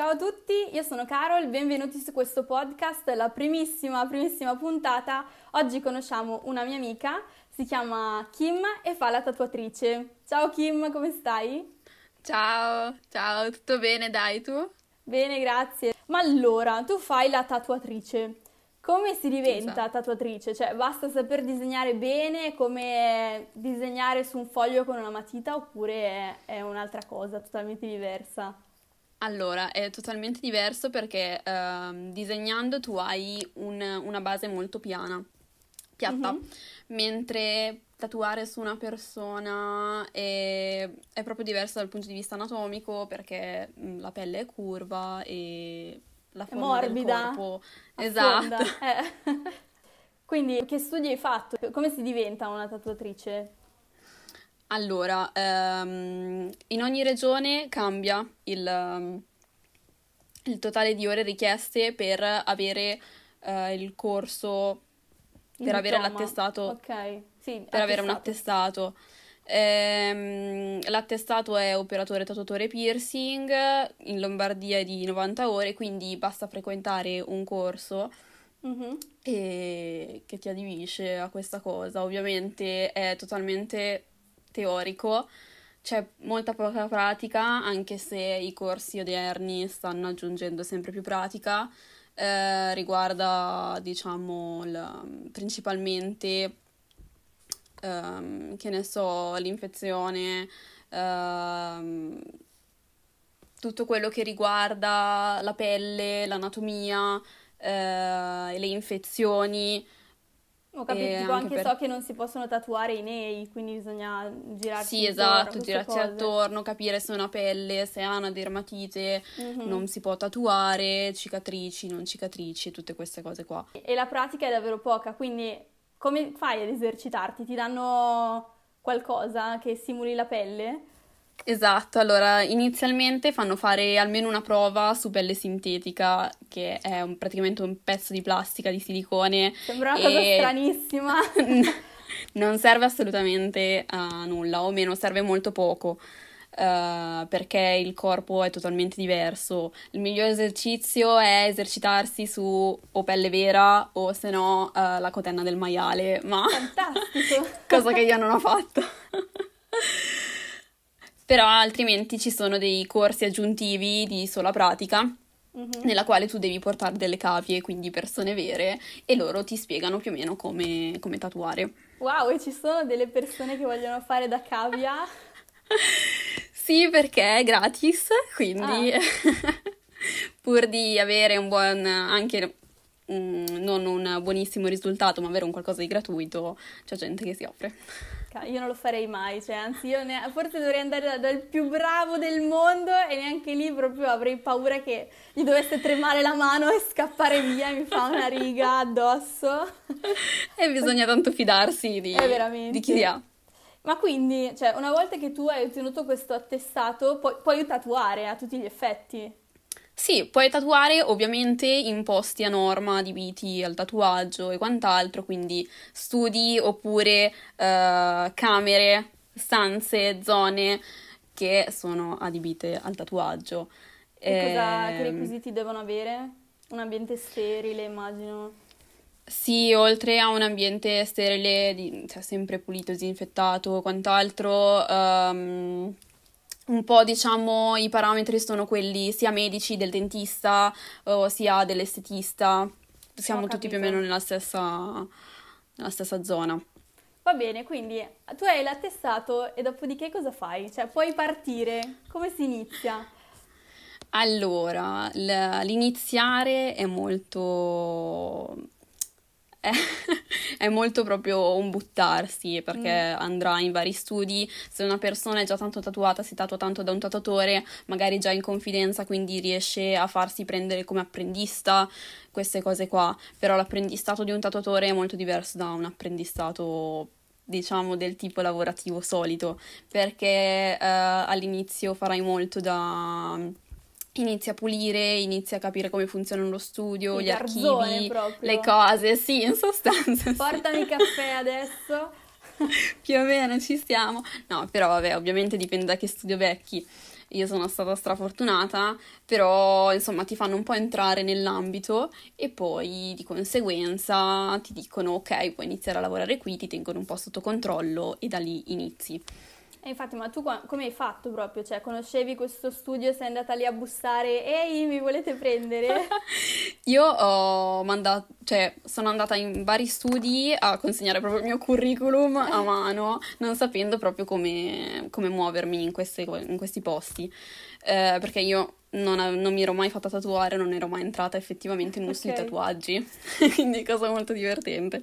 Ciao a tutti, io sono Carol, benvenuti su questo podcast, la primissima, primissima puntata. Oggi conosciamo una mia amica, si chiama Kim e fa la tatuatrice. Ciao Kim, come stai? Ciao, ciao, tutto bene, dai tu? Bene, grazie. Ma allora, tu fai la tatuatrice. Come si diventa Esatto. tatuatrice? Cioè, basta saper disegnare bene come disegnare su un foglio con una matita oppure è, è un'altra cosa totalmente diversa? Allora, è totalmente diverso perché ehm, disegnando tu hai un- una base molto piana, piatta, Mhm. mentre tatuare su una persona è, è proprio diverso dal punto di vista anatomico perché mm, la pelle è curva e la È forma del morbida, corpo... affonda. Esatto. Eh. Quindi, che studi hai fatto? Come si diventa una tatuatrice? Allora, ehm, in ogni regione cambia il, il totale di ore richieste per avere eh, il corso, Il per avere diploma? l'attestato, Ok, sì, per avere un attestato. attestato. Ehm, l'attestato è operatore tatuatore piercing, in Lombardia è di 90 ore, quindi basta frequentare un corso Mhm. e che ti adibisce a questa cosa. Ovviamente è totalmente teorico, c'è molta poca pratica, anche se i corsi odierni stanno aggiungendo sempre più pratica. Eh, riguarda, diciamo, il- principalmente, ehm, che ne so, l'infezione, ehm, tutto quello che riguarda la pelle, l'anatomia, eh, le infezioni. Ho capito, anche anche per- so che non si possono tatuare i nei, quindi bisogna girarsi Sì, esatto, girarsi cose. attorno, capire se è una pelle, se ha una dermatite, Mhm. non si può tatuare, cicatrici, non cicatrici, tutte queste cose qua. E la pratica è davvero poca, quindi come fai ad esercitarti? Ti danno qualcosa che simuli la pelle? Esatto, allora inizialmente fanno fare almeno una prova su pelle sintetica, che è un- praticamente un pezzo di plastica, di silicone, Sembra una cosa e stranissima. non serve assolutamente a nulla, o meno serve molto poco, eh, perché il corpo è totalmente diverso. Il miglior esercizio è esercitarsi su o pelle vera o se no eh, la cotenna del maiale, ma Fantastico. cosa che io non ho fatto. Però altrimenti ci sono dei corsi aggiuntivi di sola pratica Mhm. nella quale tu devi portare delle cavie, quindi persone vere, e loro ti spiegano più o meno come, come tatuare. Wow, e ci sono delle persone che vogliono fare da cavia? Sì, perché è gratis, quindi Ah. pur di avere un buon, anche mm, non un buonissimo risultato, ma avere un qualcosa di gratuito, c'è gente che si offre. Io non lo farei mai, cioè, anzi, io ne- forse dovrei andare da- dal più bravo del mondo e neanche lì proprio avrei paura che gli dovesse tremare la mano e scappare via e mi fa una riga addosso. E bisogna tanto fidarsi di, Eh, di chi si ha. Ma quindi, cioè, una volta che tu hai ottenuto questo attestato, pu- puoi tatuare a tutti gli effetti. Sì, puoi tatuare ovviamente in posti a norma adibiti al tatuaggio e quant'altro, quindi studi oppure eh, camere, stanze, zone che sono adibite al tatuaggio. Che, cosa, che Ehm, requisiti devono avere? Un ambiente sterile, immagino. Sì, oltre a un ambiente sterile, di- cioè sempre pulito, disinfettato e quant'altro, ehm, un po' diciamo i parametri sono quelli sia medici del dentista o sia dell'estetista, siamo tutti più o meno nella stessa, nella stessa zona. Va bene, quindi tu hai l'attestato e dopodiché cosa fai? Cioè, puoi partire. Come si inizia? Allora, l'iniziare è molto... È, è molto proprio un buttarsi perché andrà in vari studi. Se una persona è già tanto tatuata, si tatua tanto da un tatuatore, magari già in confidenza, quindi riesce a farsi prendere come apprendista, queste cose qua. Però l'apprendistato di un tatuatore è molto diverso da un apprendistato, diciamo, del tipo lavorativo solito, perché eh, all'inizio farai molto da Inizi a pulire, inizi a capire come funziona lo studio, Il gli archivi, proprio. le cose, sì, in sostanza. sì. Portami caffè adesso. Più o meno ci siamo. No, però vabbè, ovviamente dipende da che studio becchi. io sono stata strafortunata, però insomma ti fanno un po' entrare nell'ambito e poi di conseguenza ti dicono ok, puoi iniziare a lavorare qui, ti tengono un po' sotto controllo e da lì inizi. E infatti, ma tu come hai fatto proprio? Cioè, conoscevi questo studio, sei andata lì a bussare, ehi, mi volete prendere? Io ho mandato, cioè, sono andata in vari studi a consegnare proprio il mio curriculum a mano, non sapendo proprio come, come muovermi in, queste, in, questi posti. Eh, perché io non, non, mi ero mai fatta tatuare, non ero mai entrata effettivamente in un okay. studio di tatuaggi, quindi cosa molto divertente.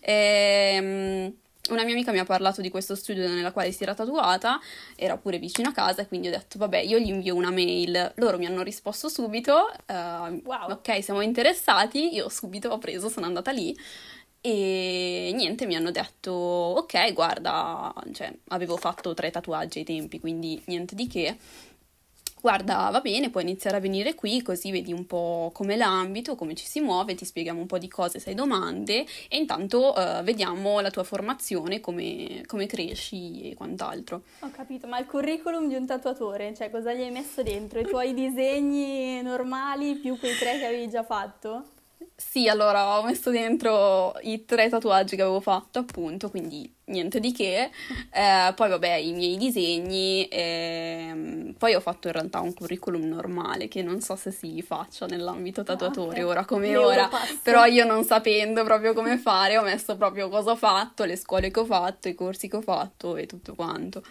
Ehm una mia amica mi ha parlato di questo studio nella quale si era tatuata, era pure vicino a casa quindi ho detto vabbè io gli invio una mail, loro mi hanno risposto subito, uh, wow. ok siamo interessati, io subito ho preso, sono andata lì. E niente mi hanno detto ok guarda, cioè avevo fatto tre tatuaggi ai tempi quindi niente di che guarda, va bene, puoi iniziare a venire qui così vedi un po' come l'ambito, come ci si muove, ti spieghiamo un po' di cose se hai domande e intanto uh, vediamo la tua formazione, come, come, cresci e quant'altro. Ho capito, ma il curriculum di un tatuatore, cioè cosa gli hai messo dentro? I tuoi disegni normali più quei tre che avevi già fatto? Sì, allora ho messo dentro i tre tatuaggi che avevo fatto, appunto, quindi niente di che. Eh, poi, vabbè, i miei disegni. Eh, poi ho fatto in realtà un curriculum normale che non so se si faccia nell'ambito tatuatore ah, ora come io ora. Però io non sapendo proprio come fare, ho messo proprio cosa ho fatto, le scuole che ho fatto, i corsi che ho fatto e tutto quanto.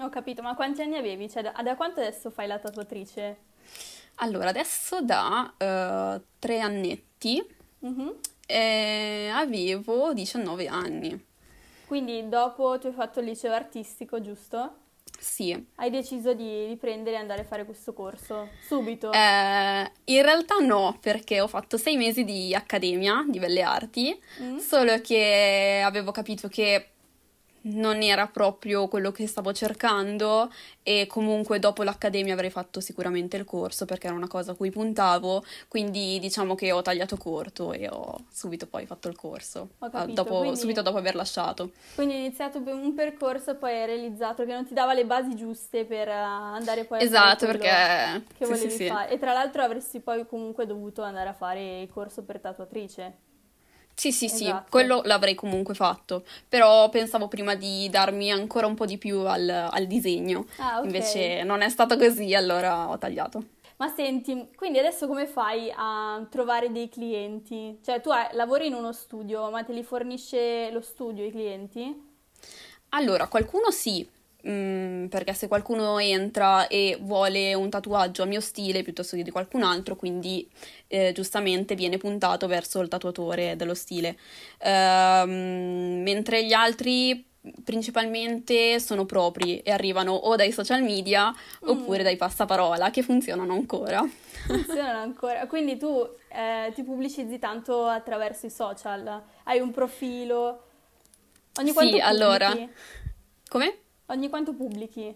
Ho capito, ma quanti anni avevi? Cioè, da, da quanto adesso fai la tatuatrice? Allora, adesso da uh, tre annetti mm-hmm. eh, avevo 19 anni. Quindi dopo tu hai fatto il liceo artistico, giusto? Sì. Hai deciso di, di prendere e andare a fare questo corso subito? Eh, in realtà no, perché ho fatto sei mesi di accademia di belle arti, mm. solo che avevo capito che non era proprio quello che stavo cercando e comunque dopo l'accademia avrei fatto sicuramente il corso perché era una cosa a cui puntavo, quindi diciamo che ho tagliato corto e ho subito poi fatto il corso, dopo, quindi, subito dopo aver lasciato. Quindi hai iniziato un percorso e poi hai realizzato che non ti dava le basi giuste per eh, andare poi a esatto, fare perché... che sì, volevi sì, fare. E tra l'altro avresti poi comunque dovuto andare a fare il corso per tatuatrice. Sì, sì, sì, esatto. quello l'avrei comunque fatto, però pensavo prima di darmi ancora un po' di più al, al disegno, ah, okay. invece non è stato così, allora ho tagliato. Ma senti, quindi adesso come fai a trovare dei clienti? Cioè tu hai, lavori in uno studio, ma te li fornisce lo studio i clienti? Allora, qualcuno sì, Mm, perché se qualcuno entra e vuole un tatuaggio a mio stile piuttosto che di qualcun altro, quindi eh, giustamente viene puntato verso il tatuatore dello stile. Uh, mentre gli altri principalmente sono propri e arrivano o dai social media mm. oppure dai passaparola che funzionano ancora. Funzionano ancora, quindi tu eh, ti pubblicizzi tanto attraverso i social, hai un profilo. Ogni sì, quanto allora. Come? Ogni quanto pubblichi?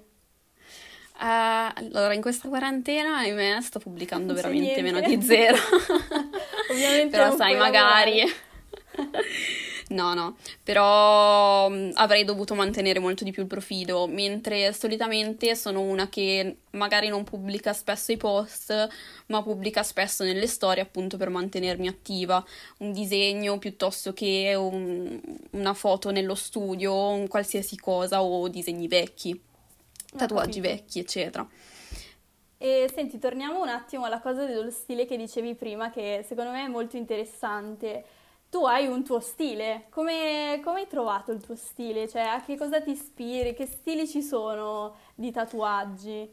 Uh, allora, in questa quarantena, ahimè, sto pubblicando veramente meno di zero. Ovviamente Però sai, magari... No, no, però mh, avrei dovuto mantenere molto di più il profilo, mentre solitamente sono una che magari non pubblica spesso i post, ma pubblica spesso nelle storie appunto per mantenermi attiva, un disegno piuttosto che un, una foto nello studio, un qualsiasi cosa o disegni vecchi, tatuaggi vecchi, eccetera. E senti, torniamo un attimo alla cosa dello stile che dicevi prima, che secondo me è molto interessante tu hai un tuo stile. Come, come, hai trovato il tuo stile? Cioè, a che cosa ti ispiri? Che stili ci sono di tatuaggi?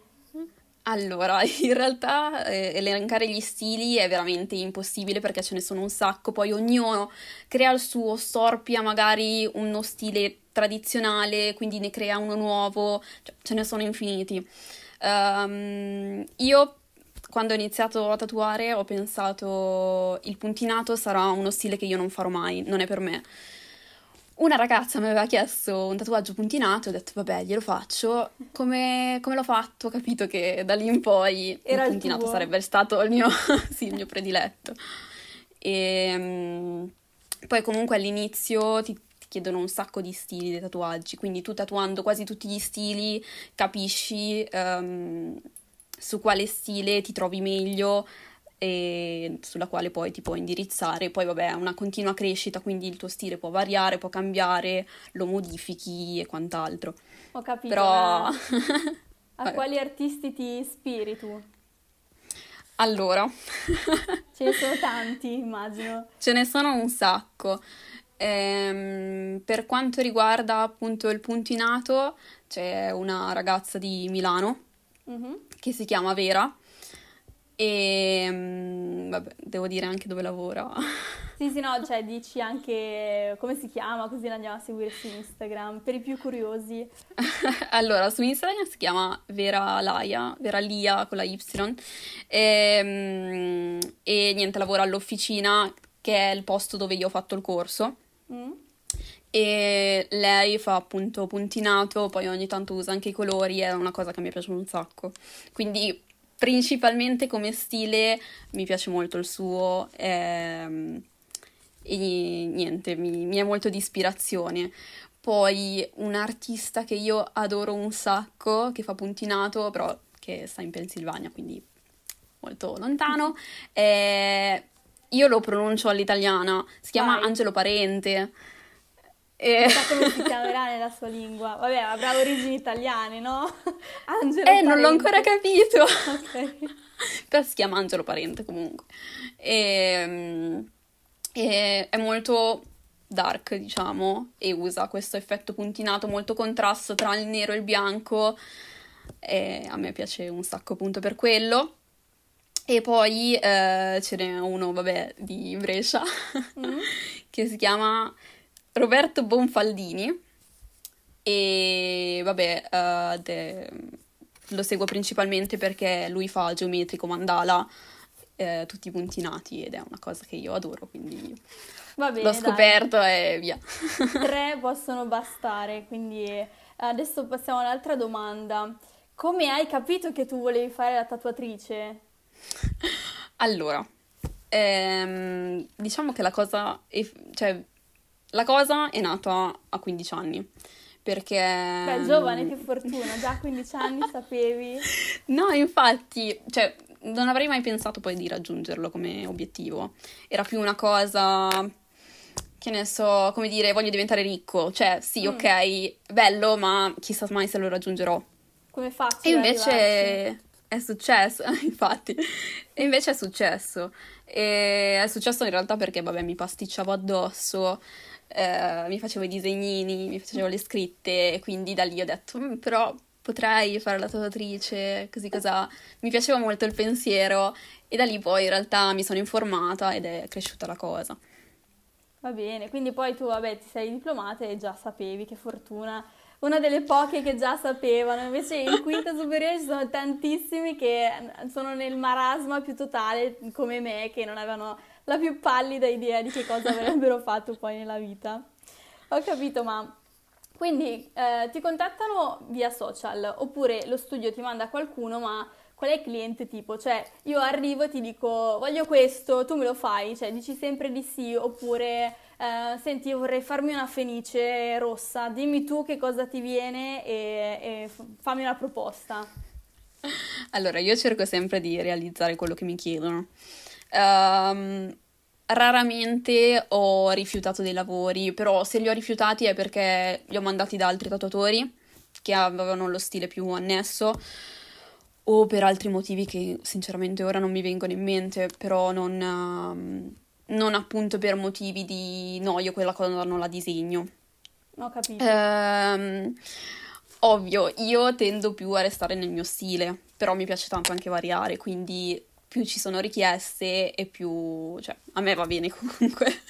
Allora, in realtà eh, elencare gli stili è veramente impossibile perché ce ne sono un sacco, poi ognuno crea il suo, storpia magari uno stile tradizionale, quindi ne crea uno nuovo, cioè, ce ne sono infiniti. Um, io quando ho iniziato a tatuare ho pensato il puntinato sarà uno stile che io non farò mai, non è per me. Una ragazza mi aveva chiesto un tatuaggio puntinato, ho detto vabbè glielo faccio, come, come l'ho fatto ho capito che da lì in poi Era il puntinato il sarebbe stato il mio, sì, il mio prediletto. E um, poi comunque all'inizio ti, chiedono un sacco di stili dei tatuaggi, quindi tu tatuando quasi tutti gli stili capisci um, su quale stile ti trovi meglio e sulla quale poi ti puoi indirizzare. Poi vabbè, è una continua crescita, quindi il tuo stile può variare, può cambiare, lo modifichi e quant'altro. Ho capito. Però... A quali artisti ti ispiri tu? Allora, ce ne sono tanti, immagino. Ce ne sono un sacco. Ehm, per quanto riguarda appunto il puntinato, c'è una ragazza di Milano mm-hmm. Che si chiama Vera e um, vabbè, devo dire anche dove lavora. Sì, sì, no, cioè dici anche come si chiama, così la andiamo a seguire su Instagram, per i più curiosi. allora, su Instagram si chiama Vera Laia, Vera Lia con la Y, e, um, e niente, lavora all'officina che è il posto dove io ho fatto il corso. Mm. E lei fa appunto puntinato, poi ogni tanto usa anche i colori, è una cosa che mi piace un sacco. Quindi principalmente come stile mi piace molto il suo ehm, e niente, mi, mi è molto di ispirazione. Poi un artista che io adoro un sacco, che fa puntinato, però che sta in Pennsylvania, quindi molto lontano, è io lo pronuncio all'italiana, si chiama Vai. Angelo Parente. E... Chissà come si chiamerà nella sua lingua. Vabbè, avrà origini italiane, no? Angelo Eh, Parente. non l'ho ancora capito. Ok. Però si chiama Angelo Parente comunque. E, ehm, e è molto dark, diciamo, e usa questo effetto puntinato molto contrasto tra il nero e il bianco. E a me piace un sacco appunto per quello. E poi eh, ce n'è uno, vabbè, di Brescia, mm. che si chiama Roberto Bonfaldini. E vabbè, uh, de... lo seguo principalmente perché lui fa geometrico mandala, eh, tutti puntinati ed è una cosa che io adoro, quindi bene, l'ho scoperto dai. e via. Tre possono bastare, quindi adesso passiamo all'altra domanda. Come hai capito che tu volevi fare la tatuatrice? Allora, ehm, diciamo che la cosa, cioè, la cosa è nata a 15 anni. Perché... Beh, giovane, che fortuna, già a 15 anni sapevi? No, infatti, cioè, non avrei mai pensato poi di raggiungerlo come obiettivo. Era più una cosa, che ne so, come dire, voglio diventare ricco. Cioè, sì, mm. ok, bello, ma chissà mai se lo raggiungerò. Come faccio? E invece è successo, infatti, e invece è successo. E è successo in realtà perché, vabbè, mi pasticciavo addosso, eh, mi facevo i disegnini, mi facevo le scritte, quindi da lì ho detto, mm, però potrei fare la tatuatrice, così cosa. Mi piaceva molto il pensiero e da lì poi in realtà mi sono informata ed è cresciuta la cosa. Va bene, quindi poi tu, vabbè, ti sei diplomata e già sapevi, che fortuna una delle poche che già sapevano, invece in quinta superiore ci sono tantissimi che sono nel marasma più totale come me, che non avevano la più pallida idea di che cosa avrebbero fatto poi nella vita. Ho capito, ma quindi eh, ti contattano via social oppure lo studio ti manda qualcuno, ma qual è il cliente tipo? Cioè, io arrivo e ti dico voglio questo, tu me lo fai, cioè dici sempre di sì, oppure eh, senti, vorrei farmi una fenice rossa, dimmi tu che cosa ti viene e, e fammi una proposta. Allora, io cerco sempre di realizzare quello che mi chiedono. Um, raramente ho rifiutato dei lavori, però se li ho rifiutati è perché li ho mandati da altri tatuatori che avevano lo stile più annesso o per altri motivi che sinceramente ora non mi vengono in mente, però non, um, non appunto per motivi di no, io quella cosa non la disegno. Ho capito. Ehm, ovvio, io tendo più a restare nel mio stile, però mi piace tanto anche variare, quindi più ci sono richieste e più... cioè, a me va bene comunque.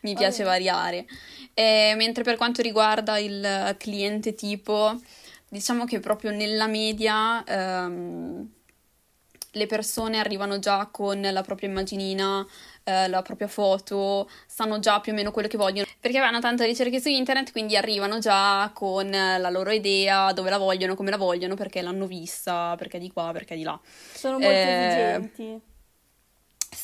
mi piace okay. variare. E, mentre per quanto riguarda il cliente tipo, diciamo che proprio nella media... Um, le persone arrivano già con la propria immaginina eh, la propria foto, sanno già più o meno quello che vogliono, perché vanno tante ricerche su internet, quindi arrivano già con la loro idea, dove la vogliono, come la vogliono, perché l'hanno vista, perché di qua, perché di là. Sono molto eh, esigenti.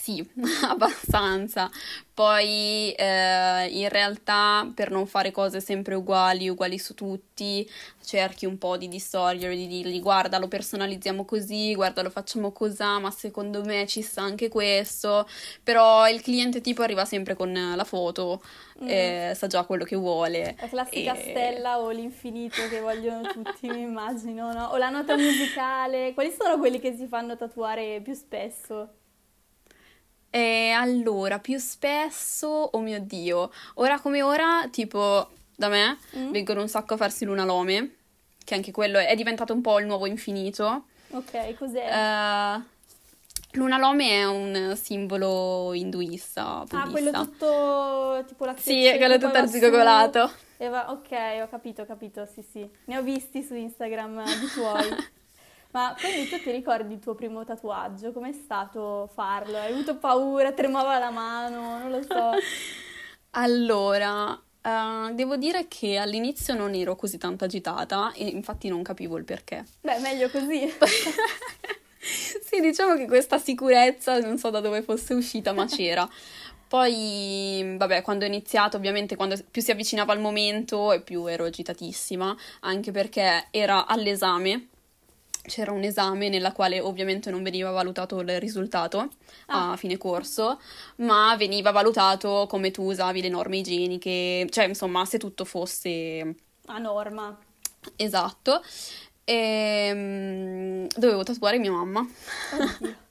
Sì, abbastanza. Poi eh, in realtà per non fare cose sempre uguali, uguali su tutti, cerchi un po' di distogliere, di dirgli guarda lo personalizziamo così, guarda lo facciamo così, ma secondo me ci sta anche questo. Però il cliente tipo arriva sempre con la foto, mm. eh, sa già quello che vuole. La classica e... stella o l'infinito che vogliono tutti, mi immagino, no? O la nota musicale. Quali sono quelli che si fanno tatuare più spesso? E allora, più spesso, oh mio Dio, ora come ora, tipo da me, mm. vengono un sacco a farsi lunalome, che anche quello è diventato un po' il nuovo infinito. Ok, cos'è? Uh, Lunalome è un simbolo induista. Buddhista. Ah, quello tutto tipo la Sì, quello tutto arzigogolato. Va... Ok, ho capito, ho capito, sì, sì. Ne ho visti su Instagram di tuoi. Ma quindi tu ti ricordi il tuo primo tatuaggio? Com'è stato farlo? Hai avuto paura? Tremava la mano? Non lo so. Allora, uh, devo dire che all'inizio non ero così tanto agitata e infatti non capivo il perché. Beh, meglio così. sì, diciamo che questa sicurezza non so da dove fosse uscita, ma c'era. Poi, vabbè, quando ho iniziato, ovviamente, quando più si avvicinava al momento e più ero agitatissima, anche perché era all'esame c'era un esame nella quale ovviamente non veniva valutato il risultato ah. a fine corso, ma veniva valutato come tu usavi le norme igieniche, cioè insomma se tutto fosse a norma. Esatto. E um, dovevo tatuare mia mamma.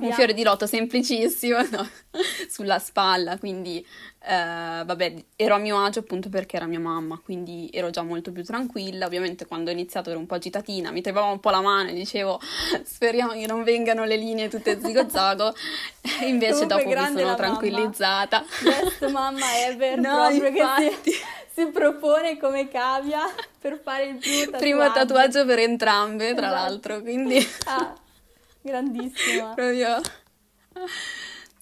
Un fiore di loto semplicissimo no? sulla spalla, quindi eh, vabbè, ero a mio agio appunto perché era mia mamma, quindi ero già molto più tranquilla. Ovviamente quando ho iniziato ero un po' agitatina, mi tremava un po' la mano e dicevo speriamo che non vengano le linee tutte zigozago. Invece dopo mi sono tranquillizzata. Mamma. Best mamma ever, no, infatti. si, si, propone come cavia per fare il primo tatuaggio. Primo tatuaggio per entrambe, tra esatto. l'altro, quindi... Ah Grandissima. Proprio.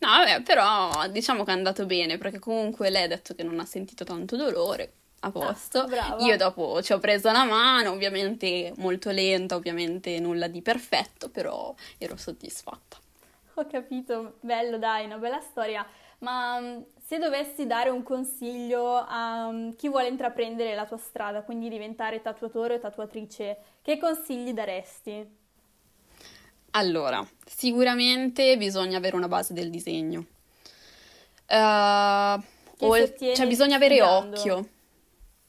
No, vabbè, però diciamo che è andato bene perché comunque lei ha detto che non ha sentito tanto dolore. A ah, posto. Ah, Io dopo ci ho preso la mano, ovviamente molto lenta, ovviamente nulla di perfetto, però ero soddisfatta. Ho capito, bello dai, una bella storia. Ma mm, se dovessi dare un consiglio a mm, chi vuole intraprendere la tua strada, quindi diventare tatuatore o tatuatrice, che consigli daresti? Allora, sicuramente bisogna avere una base del disegno. Uh, o, cioè bisogna avere studiando. occhio.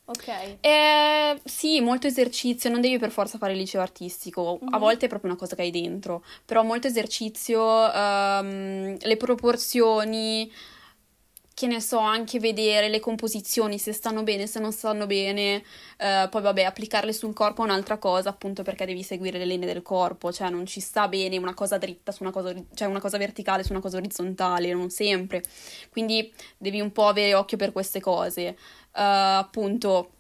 Ok. Eh, sì, molto esercizio, non devi per forza fare il liceo artistico, mm-hmm. a mhm. volte è proprio una cosa che hai dentro, però molto esercizio, um, le proporzioni, che ne so, anche vedere le composizioni, se stanno bene, se non stanno bene, eh, poi vabbè, applicarle sul corpo è un'altra cosa, appunto perché devi seguire le linee del corpo, cioè non ci sta bene una cosa dritta su una cosa, cioè una cosa verticale su una cosa orizzontale, non sempre. Quindi devi un po' avere occhio per queste cose. Uh, appunto,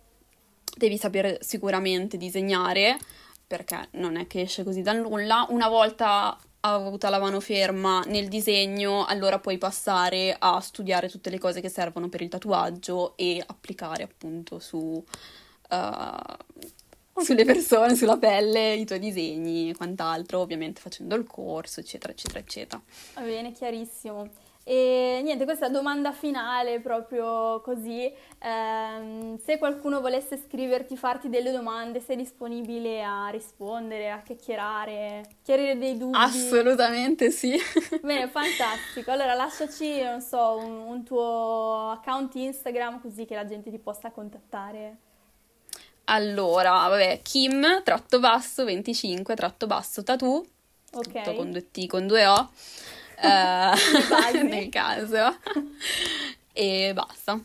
devi sapere sicuramente disegnare, perché non è che esce così dal nulla. Una volta avuta la mano ferma nel disegno, allora puoi passare a studiare tutte le cose che servono per il tatuaggio e applicare appunto su, uh, sulle persone, sulla pelle, i tuoi disegni e quant'altro, ovviamente facendo il corso, eccetera, eccetera, eccetera. Va bene, chiarissimo. E niente, questa domanda finale, proprio così. Ehm, se qualcuno volesse scriverti, farti delle domande, sei disponibile a rispondere, a chiacchierare, chiarire dei dubbi? Assolutamente sì. Bene, fantastico. Allora lasciaci, non so, un, un tuo account Instagram così che la gente ti possa contattare. Allora, vabbè, Kim, tratto basso, 25, tratto basso, tattoo. Ok. con due T, con due O uh, nel caso. e basta.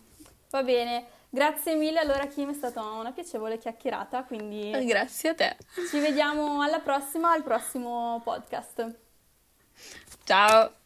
Va bene. Grazie mille, allora Kim è stata una piacevole chiacchierata, quindi... Grazie a te. Ci vediamo alla prossima, al prossimo podcast. Ciao.